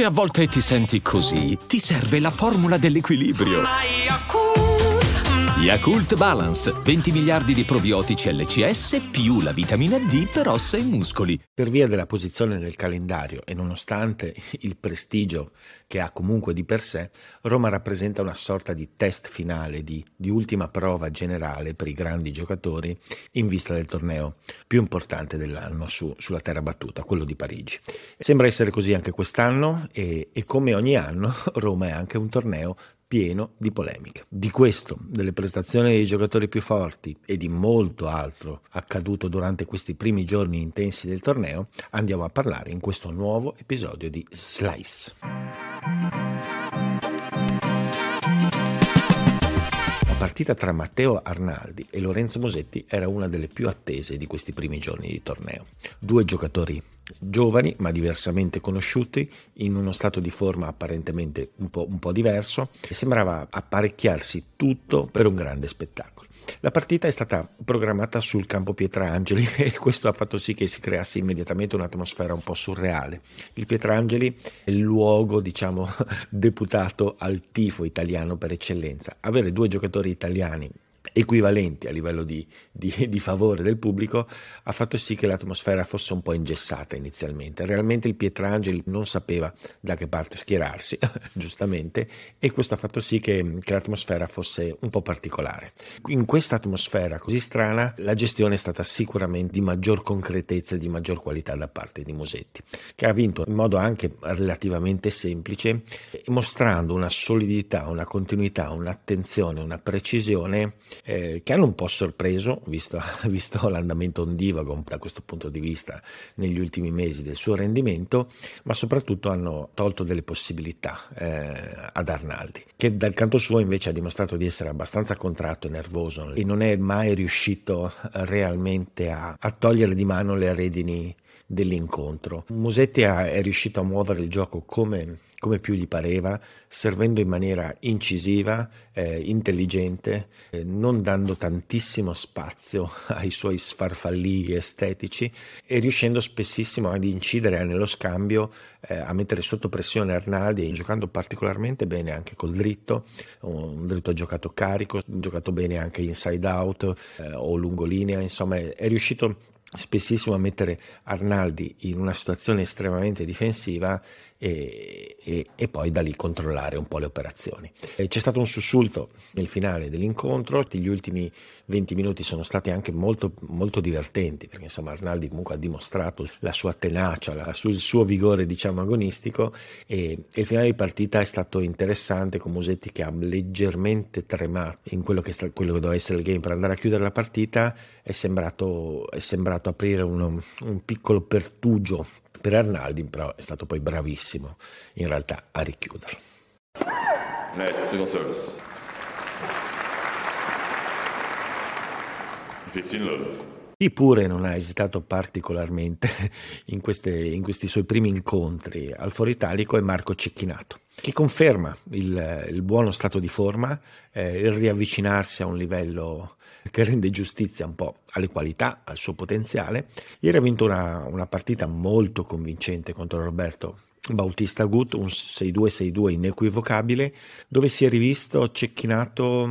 Se a volte ti senti così, ti serve la formula dell'equilibrio. Yakult Balance, 20 miliardi di probiotici LCS più la vitamina D per ossa e muscoli. Per via della posizione nel calendario e nonostante il prestigio che ha comunque di per sé, Roma rappresenta una sorta di test finale, di, di ultima prova generale per i grandi giocatori in vista del torneo più importante dell'anno su, sulla terra battuta, quello di Parigi. Sembra essere così anche quest'anno e, e come ogni anno Roma è anche un torneo pieno di polemiche. Di questo, delle prestazioni dei giocatori più forti e di molto altro accaduto durante questi primi giorni intensi del torneo, andiamo a parlare in questo nuovo episodio di Slice. La partita tra Matteo Arnaldi e Lorenzo Mosetti era una delle più attese di questi primi giorni di torneo. Due giocatori giovani ma diversamente conosciuti, in uno stato di forma apparentemente un po', un po', diverso, e sembrava apparecchiarsi tutto per un grande spettacolo. La partita è stata programmata sul campo Pietrangeli e questo ha fatto sì che si creasse immediatamente un'atmosfera un po' surreale. Il Pietrangeli è il luogo, diciamo, deputato al tifo italiano per eccellenza. Avere due giocatori italiani equivalenti a livello di, di, di, favore del pubblico ha fatto sì che l'atmosfera fosse un po' ingessata inizialmente. Realmente il Pietrangeli non sapeva da che parte schierarsi, giustamente, e questo ha fatto sì che, che, l'atmosfera fosse un po' particolare. In questa atmosfera così strana la gestione è stata sicuramente di maggior concretezza e di maggior qualità da parte di Mosetti, che ha vinto in modo anche relativamente semplice, mostrando una solidità, una continuità, un'attenzione, una precisione eh, che hanno un po' sorpreso, visto, visto l'andamento ondivago da questo punto di vista negli ultimi mesi del suo rendimento, ma soprattutto hanno tolto delle possibilità eh, ad Arnaldi, che dal canto suo invece ha dimostrato di essere abbastanza contratto e nervoso e non è mai riuscito realmente a, a togliere di mano le redini dell'incontro. Musetti è riuscito a muovere il gioco come, come più gli pareva, servendo in maniera incisiva, eh, intelligente, eh, non dando tantissimo spazio ai suoi sfarfallii estetici e riuscendo spessissimo ad incidere nello scambio, eh, a mettere sotto pressione Arnaldi, giocando particolarmente bene anche col dritto, un dritto giocato carico, giocato bene anche inside out eh, o lungolinea, insomma è, è riuscito spessissimo a mettere Arnaldi in una situazione estremamente difensiva e, e, e, poi da lì controllare un po' le operazioni. C'è stato un sussulto nel finale dell'incontro, gli ultimi 20 minuti sono stati anche molto, molto divertenti perché insomma Arnaldi comunque ha dimostrato la sua tenacia, la, il suo vigore diciamo agonistico e, e, il finale di partita è stato interessante con Musetti che ha leggermente tremato in quello che, quello che doveva essere il game per andare a chiudere la partita, è sembrato, è sembrato aprire uno, un piccolo pertugio per Arnaldi però è stato poi bravissimo in realtà a richiuderlo. Net, single service. 15 love. Chi pure non ha esitato particolarmente in, queste, in, questi suoi primi incontri al Foro Italico è Marco Cecchinato, che conferma il, il buono stato di forma, eh, il riavvicinarsi a un livello che rende giustizia un po' alle qualità, al suo potenziale. Ieri ha vinto una, una partita molto convincente contro Roberto Bautista Gut, un 6-2-6-2 inequivocabile, dove si è rivisto Cecchinato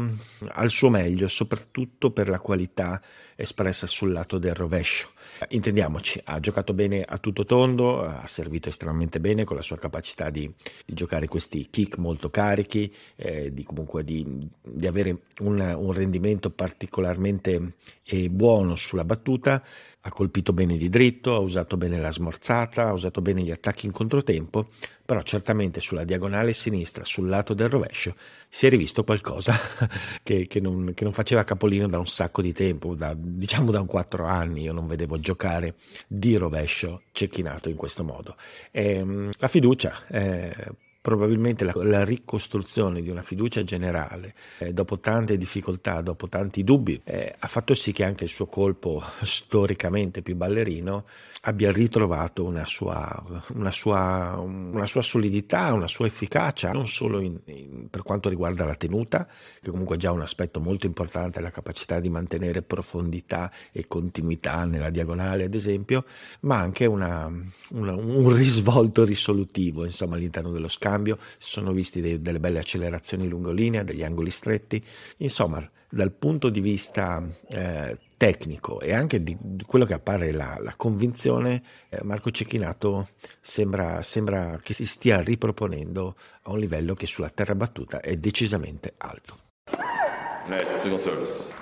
al suo meglio, soprattutto per la qualità espressa sul lato del rovescio. Intendiamoci, ha giocato bene a tutto tondo, ha servito estremamente bene con la sua capacità di, di giocare questi kick molto carichi, eh, di comunque di, di avere un, un, rendimento particolarmente eh, buono sulla battuta, ha colpito bene di dritto, ha usato bene la smorzata, ha usato bene gli attacchi in controtempo, però certamente sulla diagonale sinistra, sul lato del rovescio, si è rivisto qualcosa che, che, non, che non, faceva capolino da un sacco di tempo, da, diciamo da un quattro anni, io non vedevo giocare di rovescio cecchinato in questo modo. E, ehm, la fiducia... Eh, probabilmente la, la, ricostruzione di una fiducia generale, eh, dopo tante difficoltà, dopo tanti dubbi, eh, ha fatto sì che anche il suo colpo storicamente più ballerino abbia ritrovato una sua, una sua, una sua solidità, una sua efficacia, non solo in, in, per quanto riguarda la tenuta, che comunque è già un aspetto molto importante, la capacità di mantenere profondità e continuità nella diagonale, ad esempio, ma anche una, un risvolto risolutivo insomma, all'interno dello scambio scambio, si sono visti dei, delle belle accelerazioni lungolinea, degli angoli stretti, insomma dal punto di vista eh, tecnico e anche di, di, quello che appare la, la convinzione, eh, Marco Cecchinato sembra, sembra che si stia riproponendo a un livello che sulla terra battuta è decisamente alto. Net, second service.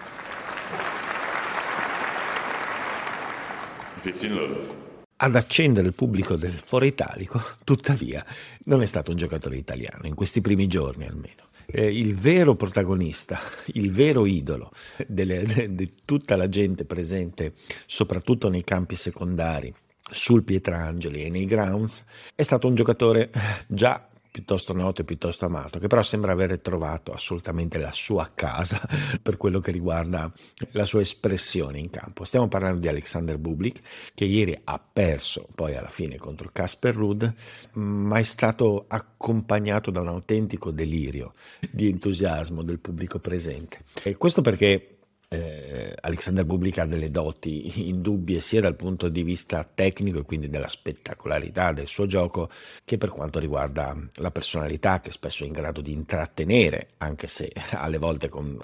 15 love ad accendere il pubblico del Foro Italico, tuttavia, non è stato un giocatore italiano, in questi primi giorni almeno. Eh, il vero protagonista, il vero idolo di tutta la gente presente, soprattutto nei campi secondari, sul Pietrangeli e nei grounds, è stato un giocatore già piuttosto noto e piuttosto amato, che però sembra aver trovato assolutamente la sua casa per quello che riguarda la sua espressione in campo. Stiamo parlando di Alexander Bublik, che ieri ha perso poi alla fine contro Casper Rudd, ma è stato accompagnato da un autentico delirio di entusiasmo del pubblico presente. E questo perché eh, Alexander Bublik ha delle doti indubbie sia dal punto di vista tecnico e quindi della spettacolarità del suo gioco che per quanto riguarda la personalità che spesso è in grado di intrattenere anche se alle volte con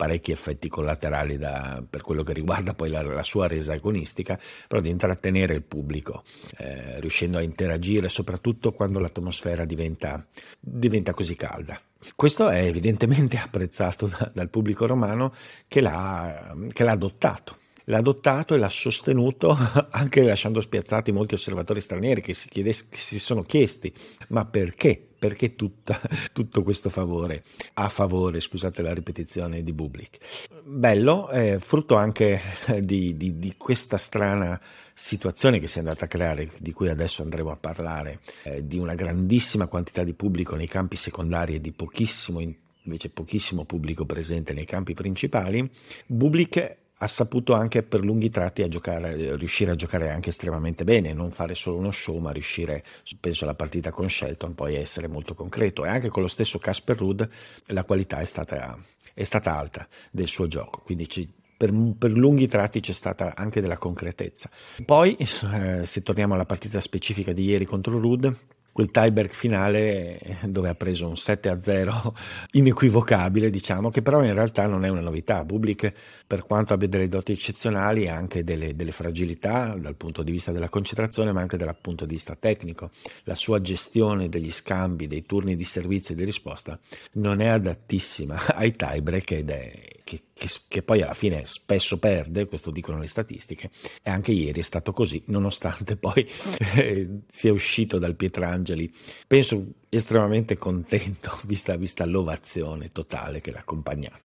parecchi effetti collaterali da, per quello che riguarda poi la, la, sua resa agonistica, però di intrattenere il pubblico, eh, riuscendo a interagire soprattutto quando l'atmosfera diventa, diventa così calda. Questo è evidentemente apprezzato da, dal pubblico romano che l'ha, che l'ha adottato l'ha adottato e l'ha sostenuto anche lasciando spiazzati molti osservatori stranieri che si, chiede, che si sono chiesti ma perché? Perché tutta, tutto questo favore a favore, scusate la ripetizione, di Bublik? Bello, eh, frutto anche di, di, di, questa strana situazione che si è andata a creare, di cui adesso andremo a parlare, eh, di una grandissima quantità di pubblico nei campi secondari e di pochissimo invece pochissimo pubblico presente nei campi principali, Bublik ha saputo anche per lunghi tratti a giocare, riuscire a giocare anche estremamente bene, non fare solo uno show, ma riuscire, penso alla partita con Shelton, poi essere molto concreto. E anche con lo stesso Casper Rudd la qualità è stata, è stata alta del suo gioco, quindi ci, per, per, lunghi tratti c'è stata anche della concretezza. Poi, eh, se torniamo alla partita specifica di ieri contro Rudd, quel tiebreak finale dove ha preso un 7 a 0 inequivocabile, diciamo, che però in realtà non è una novità. Bublik, per quanto abbia delle doti eccezionali, ha anche delle, delle, fragilità dal punto di vista della concentrazione, ma anche dal punto di vista tecnico. La sua gestione degli scambi, dei turni di servizio e di risposta non è adattissima ai tiebreak ed è che, che, che, poi alla fine spesso perde, questo dicono le statistiche, e anche ieri è stato così, nonostante poi eh, sia uscito dal Pietrangeli, penso estremamente contento, vista, vista l'ovazione totale che l'ha accompagnato.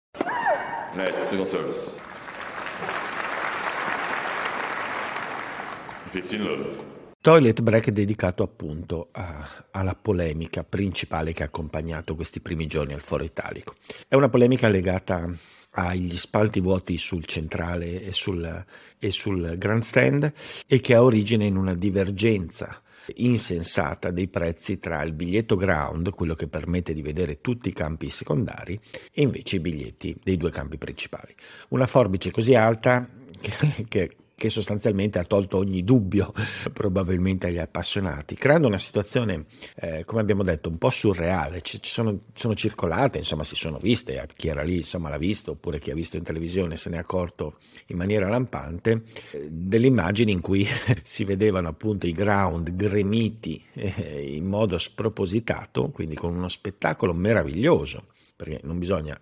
Net, second service. 15 love. Toilet break dedicato appunto a, alla polemica principale che ha accompagnato questi primi giorni al Foro Italico. È una polemica legata agli spalti vuoti sul centrale e sul, e sul grandstand e che ha origine in una divergenza insensata dei prezzi tra il biglietto ground, quello che permette di vedere tutti i campi secondari, e invece i biglietti dei due campi principali. Una forbice così alta che, che che sostanzialmente ha tolto ogni dubbio probabilmente agli appassionati, creando una situazione, eh, come abbiamo detto, un po' surreale. Ci, ci sono, sono, circolate, insomma, si sono viste, chi era lì insomma, l'ha visto, oppure chi ha visto in televisione se ne è accorto in maniera lampante, eh, delle immagini in cui si vedevano appunto i ground gremiti eh, in modo spropositato, quindi con uno spettacolo meraviglioso perché non bisogna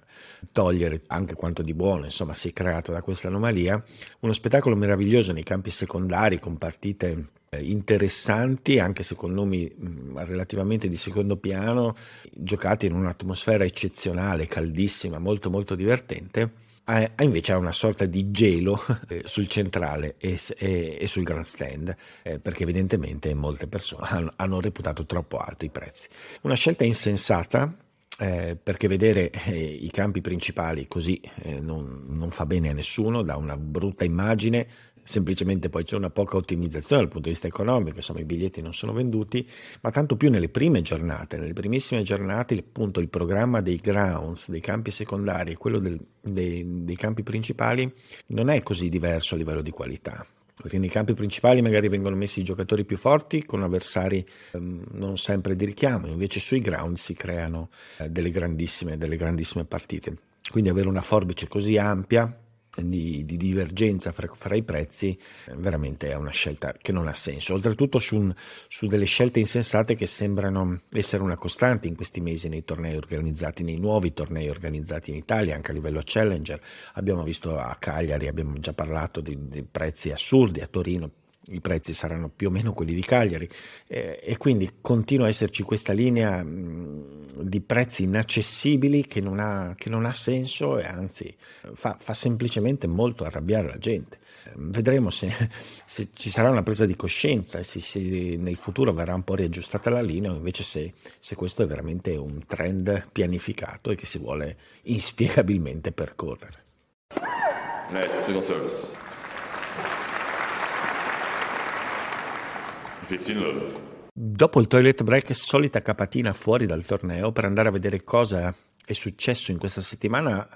togliere anche quanto di buono insomma si è creato da questa anomalia, uno spettacolo meraviglioso nei campi secondari con partite eh, interessanti anche se con nomi mm, relativamente di secondo piano, giocati in un'atmosfera eccezionale, caldissima, molto molto divertente ha, invece una sorta di gelo eh, sul centrale e, e, e sul grandstand, eh, perché evidentemente molte persone hanno, hanno, reputato troppo alto i prezzi. Una scelta insensata. Eh, perché vedere eh, i campi principali così eh, non, non fa bene a nessuno, dà una brutta immagine, semplicemente poi c'è una poca ottimizzazione dal punto di vista economico, insomma i biglietti non sono venduti, ma tanto più nelle prime giornate, nelle primissime giornate appunto il programma dei grounds, dei campi secondari e quello del, dei, dei campi principali non è così diverso a livello di qualità. Perché nei campi principali magari vengono messi i giocatori più forti con avversari ehm, non sempre di richiamo, invece sui ground si creano eh, delle, grandissime, delle grandissime partite. Quindi avere una forbice così ampia di, di, divergenza fra, fra, i prezzi veramente è una scelta che non ha senso. Oltretutto su, su, delle scelte insensate che sembrano essere una costante in questi mesi nei tornei organizzati nei nuovi tornei organizzati in Italia anche a livello challenger. Abbiamo visto a Cagliari abbiamo già parlato di, di prezzi assurdi a Torino i prezzi saranno più o meno quelli di Cagliari eh, e quindi continua a esserci questa linea mh, di prezzi inaccessibili che non ha, che non ha senso e anzi fa, fa, semplicemente molto arrabbiare la gente. Vedremo se, se, ci sarà una presa di coscienza e se, se, nel futuro verrà un po' riaggiustata la linea o invece se, se questo è veramente un trend pianificato e che si vuole inspiegabilmente percorrere. Net, service. 15 love. Dopo il toilet break, solita capatina fuori dal torneo per andare a vedere cosa è successo in questa settimana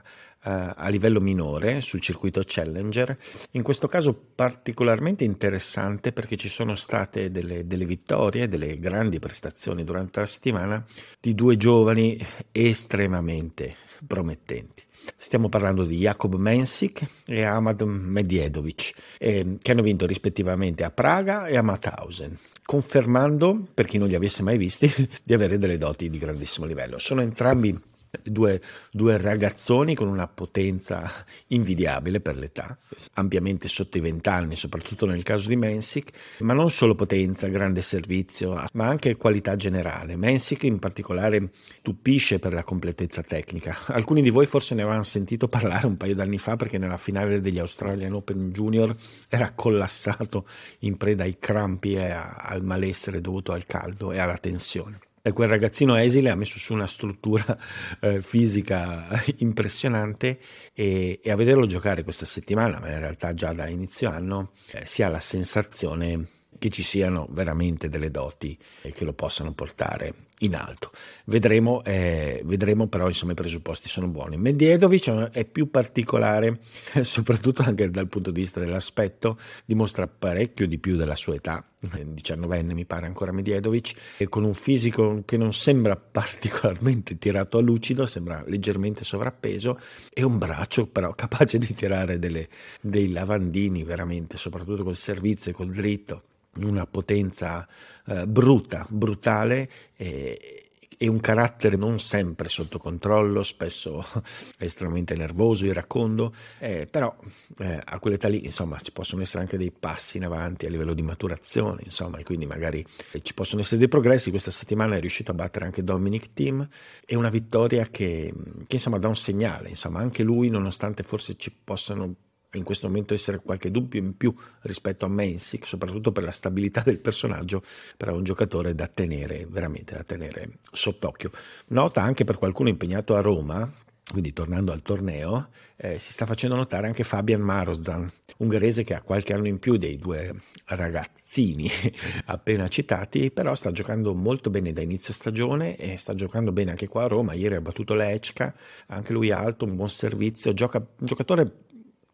uh, a livello minore sul circuito Challenger. In questo caso particolarmente interessante perché ci sono state delle, delle vittorie, delle grandi prestazioni durante la settimana di due giovani estremamente promettenti. Stiamo parlando di Jakob Mensik e Ahmad Medjedovic, eh, che hanno vinto rispettivamente a Praga e a Mauthausen, confermando, per chi non li avesse mai visti, di avere delle doti di grandissimo livello. Sono entrambi Due, due, ragazzoni con una potenza invidiabile per l'età, ampiamente sotto i vent'anni, soprattutto nel caso di Mensic, ma non solo potenza, grande servizio, ma anche qualità generale. Mensic in particolare stupisce per la completezza tecnica. Alcuni di voi forse ne avevano sentito parlare un paio d'anni fa perché nella finale degli Australian Open Junior era collassato in preda ai crampi e al malessere dovuto al caldo e alla tensione quel ragazzino esile ha messo su una struttura eh, fisica impressionante e, e, a vederlo giocare questa settimana, ma in realtà già da inizio anno, eh, si ha la sensazione che ci siano veramente delle doti che lo possano portare in alto. Vedremo, eh, vedremo però insomma i presupposti sono buoni. Medjedovic è più particolare, soprattutto anche dal punto di vista dell'aspetto, dimostra parecchio di più della sua età, 19enne mi pare ancora Medjedovic, con un fisico che non sembra particolarmente tirato a lucido, sembra leggermente sovrappeso, e un braccio però capace di tirare delle, dei lavandini veramente, soprattutto col servizio e col dritto una potenza eh, bruta, brutale e, e, un carattere non sempre sotto controllo, spesso estremamente nervoso, iracondo, eh, però eh, a quell'età lì insomma ci possono essere anche dei passi in avanti a livello di maturazione, insomma, e quindi magari ci possono essere dei progressi. Questa settimana è riuscito a battere anche Dominic Thiem e una vittoria che, che insomma dà un segnale, insomma anche lui nonostante forse ci possano in questo momento essere qualche dubbio in più rispetto a Mensic, soprattutto per la stabilità del personaggio, però è un giocatore da tenere, veramente da tenere sott'occhio. Nota anche per qualcuno impegnato a Roma, quindi tornando al torneo, eh, si sta facendo notare anche Fabian Marozan, ungherese che ha qualche anno in più dei due ragazzini appena citati, però sta giocando molto bene da inizio stagione e sta giocando bene anche qua a Roma. Ieri ha battuto Lechka, anche lui alto, un buon servizio, gioca, un giocatore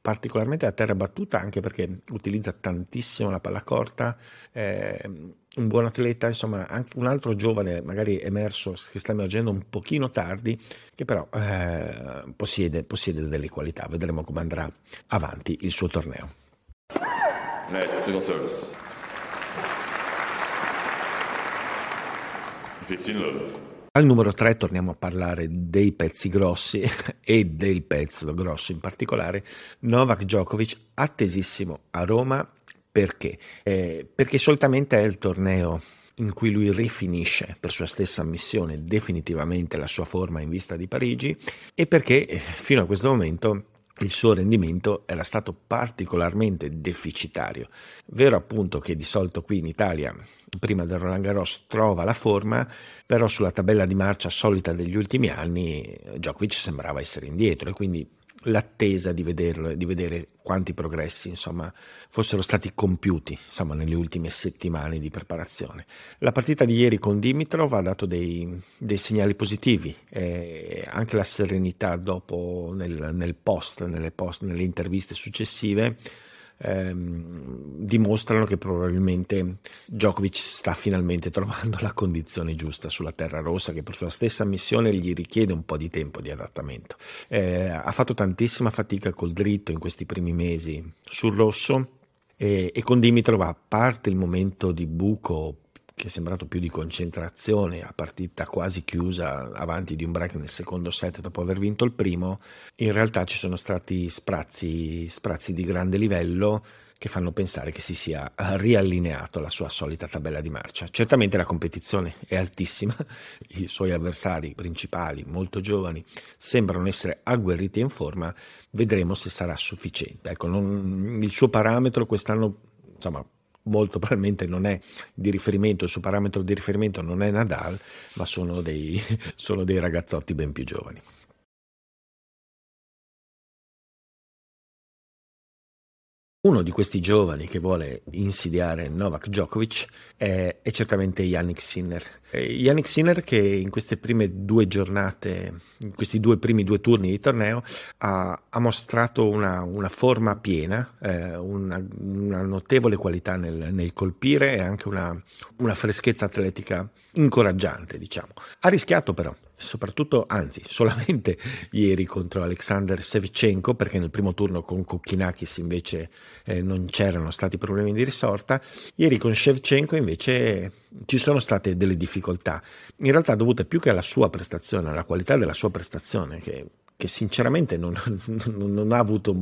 particolarmente a terra battuta anche perché utilizza tantissimo la palla corta, eh, un buon atleta, insomma anche un altro giovane magari emerso che sta emergendo un pochino tardi che però eh, possiede, possiede delle qualità, vedremo come andrà avanti il suo torneo. Net, single service. 15 love. Al numero 3 torniamo a parlare dei pezzi grossi e del pezzo grosso in particolare, Novak Djokovic attesissimo a Roma perché? Eh, perché solitamente è il torneo in cui lui rifinisce per sua stessa ammissione definitivamente la sua forma in vista di Parigi e perché eh, fino a questo momento il suo rendimento era stato particolarmente deficitario. Vero appunto che di solito qui in Italia, prima del Roland Garros, trova la forma, però sulla tabella di marcia solita degli ultimi anni Djokovic sembrava essere indietro e quindi l'attesa di, vederlo, di vedere quanti progressi insomma, fossero stati compiuti insomma, nelle ultime settimane di preparazione. La partita di ieri con Dimitrov ha dato dei, dei segnali positivi, eh, anche la serenità dopo nel, nel post, nelle, post, nelle interviste successive ehm, dimostrano che probabilmente Djokovic sta finalmente trovando la condizione giusta sulla terra rossa che per sua stessa missione gli richiede un po' di tempo di adattamento. Eh, ha fatto tantissima fatica col dritto in questi primi mesi sul rosso e, e con Dimitrov a parte il momento di buco che è sembrato più di concentrazione a partita quasi chiusa avanti di un break nel secondo set dopo aver vinto il primo, in realtà ci sono stati sprazzi, sprazzi di grande livello che fanno pensare che si sia riallineato alla sua solita tabella di marcia. Certamente la competizione è altissima, i suoi avversari principali, molto giovani, sembrano essere agguerriti in forma, vedremo se sarà sufficiente. Ecco, non, il suo parametro quest'anno, insomma, molto probabilmente non è di riferimento, il suo parametro di riferimento non è Nadal, ma sono dei, sono dei ragazzotti ben più giovani. Uno di questi giovani che vuole insidiare Novak Djokovic è, è certamente Yannick Sinner. Yannick Sinner che in queste prime due giornate, in questi due primi due turni di torneo, ha, ha mostrato una, una, forma piena, eh, una, una, notevole qualità nel, nel, colpire e anche una, una freschezza atletica incoraggiante, diciamo. Ha rischiato però, soprattutto, anzi, solamente ieri contro Alexander Sevchenko, perché nel primo turno con Kokkinakis invece eh, non c'erano stati problemi di risorta. Ieri con Shevchenko invece ci sono state delle difficoltà, in realtà dovute più che alla sua prestazione, alla qualità della sua prestazione, che, che sinceramente non, non, ha avuto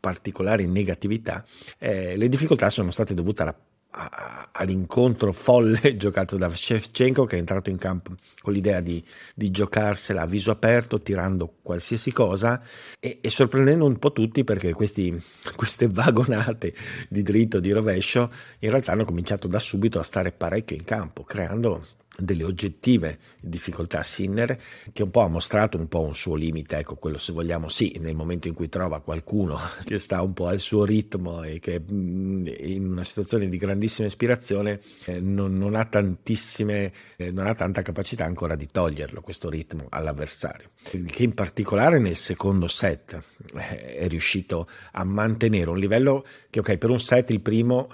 particolari negatività, eh, le difficoltà sono state dovute alla all'incontro folle giocato da Shevchenko che è entrato in campo con l'idea di, di giocarsela a viso aperto tirando qualsiasi cosa e, e sorprendendo un po' tutti perché questi, queste vagonate di dritto di rovescio in realtà hanno cominciato da subito a stare parecchio in campo creando delle oggettive difficoltà Sinner che un po' ha mostrato un po' un suo limite, ecco quello se vogliamo sì, nel momento in cui trova qualcuno che sta un po' al suo ritmo e che mm, in una situazione di grandissima ispirazione eh, non, non, ha tantissime, eh, non ha tanta capacità ancora di toglierlo questo ritmo all'avversario, che in particolare nel secondo set eh, è riuscito a mantenere un livello che ok per un set il primo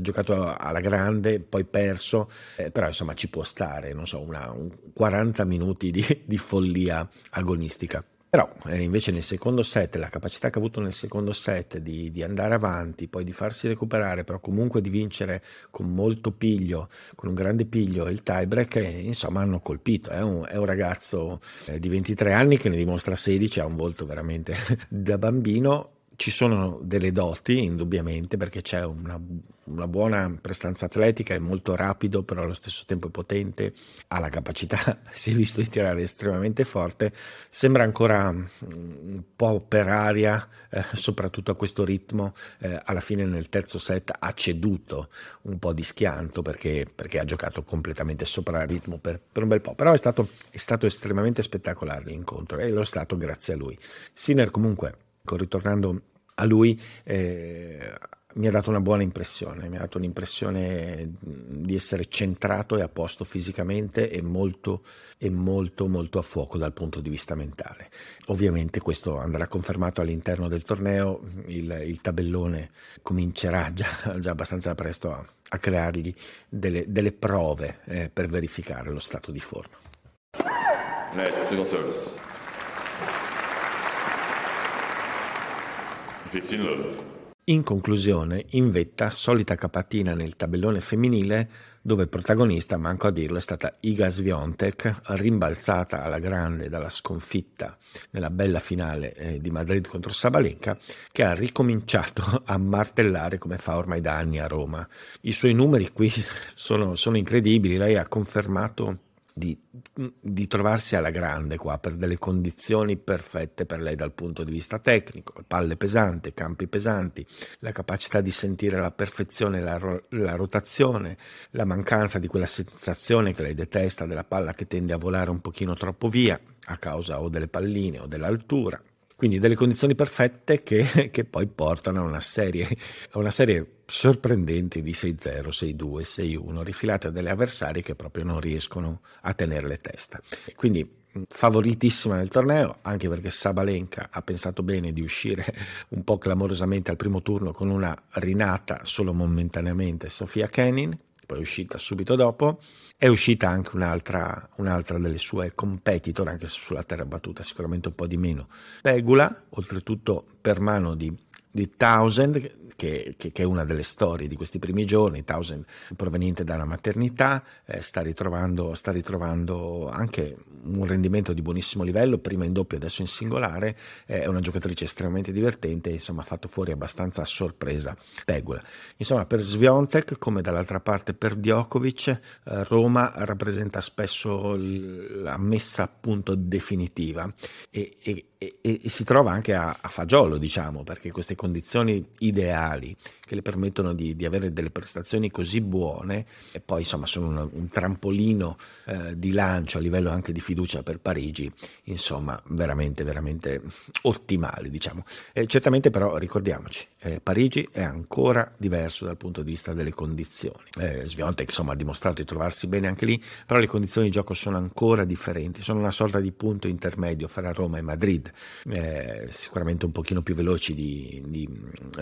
giocato alla grande, poi perso, però insomma ci può stare fare, non so, una, un 40 minuti di, di follia agonistica. Però eh, invece nel secondo set, la capacità che ha avuto nel secondo set di, di, andare avanti, poi di farsi recuperare, però comunque di vincere con molto piglio, con un grande piglio il tiebreak, eh, insomma hanno colpito. È un, è un ragazzo eh, di 23 anni che ne dimostra 16, ha un volto veramente da bambino ci sono delle doti, indubbiamente, perché c'è una, una, buona prestanza atletica, è molto rapido, però allo stesso tempo è potente, ha la capacità, si è visto di tirare estremamente forte, sembra ancora un po' per aria, eh, soprattutto a questo ritmo, eh, alla fine nel terzo set ha ceduto un po' di schianto perché, perché ha giocato completamente sopra il ritmo per, per un bel po', però è stato, è stato estremamente spettacolare l'incontro e lo è stato grazie a lui. Sinner comunque, ritornando a lui eh, mi ha dato una buona impressione, mi ha dato un'impressione di essere centrato e a posto fisicamente e molto, e molto, molto a fuoco dal punto di vista mentale. Ovviamente questo andrà confermato all'interno del torneo, il, il tabellone comincerà già, già abbastanza presto a, a creargli delle, delle prove eh, per verificare lo stato di forma. Net, single service. In conclusione, in vetta, solita capatina nel tabellone femminile, dove protagonista, manco a dirlo, è stata Iga Swiatek, rimbalzata alla grande dalla sconfitta nella bella finale eh, di Madrid contro Sabalenka, che ha ricominciato a martellare come fa ormai da anni a Roma. I suoi numeri qui sono, sono incredibili, lei ha confermato di, di, trovarsi alla grande qua per delle condizioni perfette per lei dal punto di vista tecnico, palle pesanti, campi pesanti, la capacità di sentire alla perfezione la, la rotazione, la mancanza di quella sensazione che lei detesta della palla che tende a volare un pochino troppo via a causa o delle palline o dell'altura. Quindi delle condizioni perfette che, che poi portano a una serie, a una serie sorprendenti di 6-0, 6-2, 6-1, rifilate delle avversarie che proprio non riescono a tenerle testa. Quindi favoritissima nel torneo, anche perché Sabalenka ha pensato bene di uscire un po' clamorosamente al primo turno con una rinata solo momentaneamente Sofia Kenin, poi è uscita subito dopo, è uscita anche un'altra, un'altra delle sue competitor, anche se sulla terra battuta sicuramente un po' di meno. Pegula, oltretutto per mano di, di Townsend, che, che, che, è una delle storie di questi primi giorni. Townsend, proveniente dalla maternità, eh, sta, ritrovando, sta, ritrovando, anche un rendimento di buonissimo livello, prima in doppio, adesso in singolare. Eh, è una giocatrice estremamente divertente, insomma, ha fatto fuori abbastanza a sorpresa Pegula. Insomma, per Sviontek, come dall'altra parte per Djokovic, eh, Roma rappresenta spesso la messa a punto definitiva e, e e, e, si trova anche a, a, fagiolo, diciamo, perché queste condizioni ideali che le permettono di, di avere delle prestazioni così buone e poi insomma sono un, un trampolino eh, di lancio a livello anche di fiducia per Parigi, insomma veramente, veramente ottimali, diciamo. E certamente però ricordiamoci, eh, Parigi è ancora diverso dal punto di vista delle condizioni. Eh, Sviontek insomma ha dimostrato di trovarsi bene anche lì, però le condizioni di gioco sono ancora differenti, sono una sorta di punto intermedio fra Roma e Madrid eh, sicuramente un pochino più veloci di, di,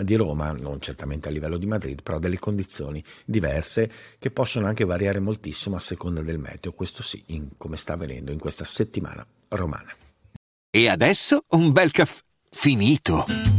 di, Roma, non certamente a livello di Madrid, però delle condizioni diverse che possono anche variare moltissimo a seconda del meteo, questo sì, in, come sta avvenendo in questa settimana romana. E adesso un bel caffè finito.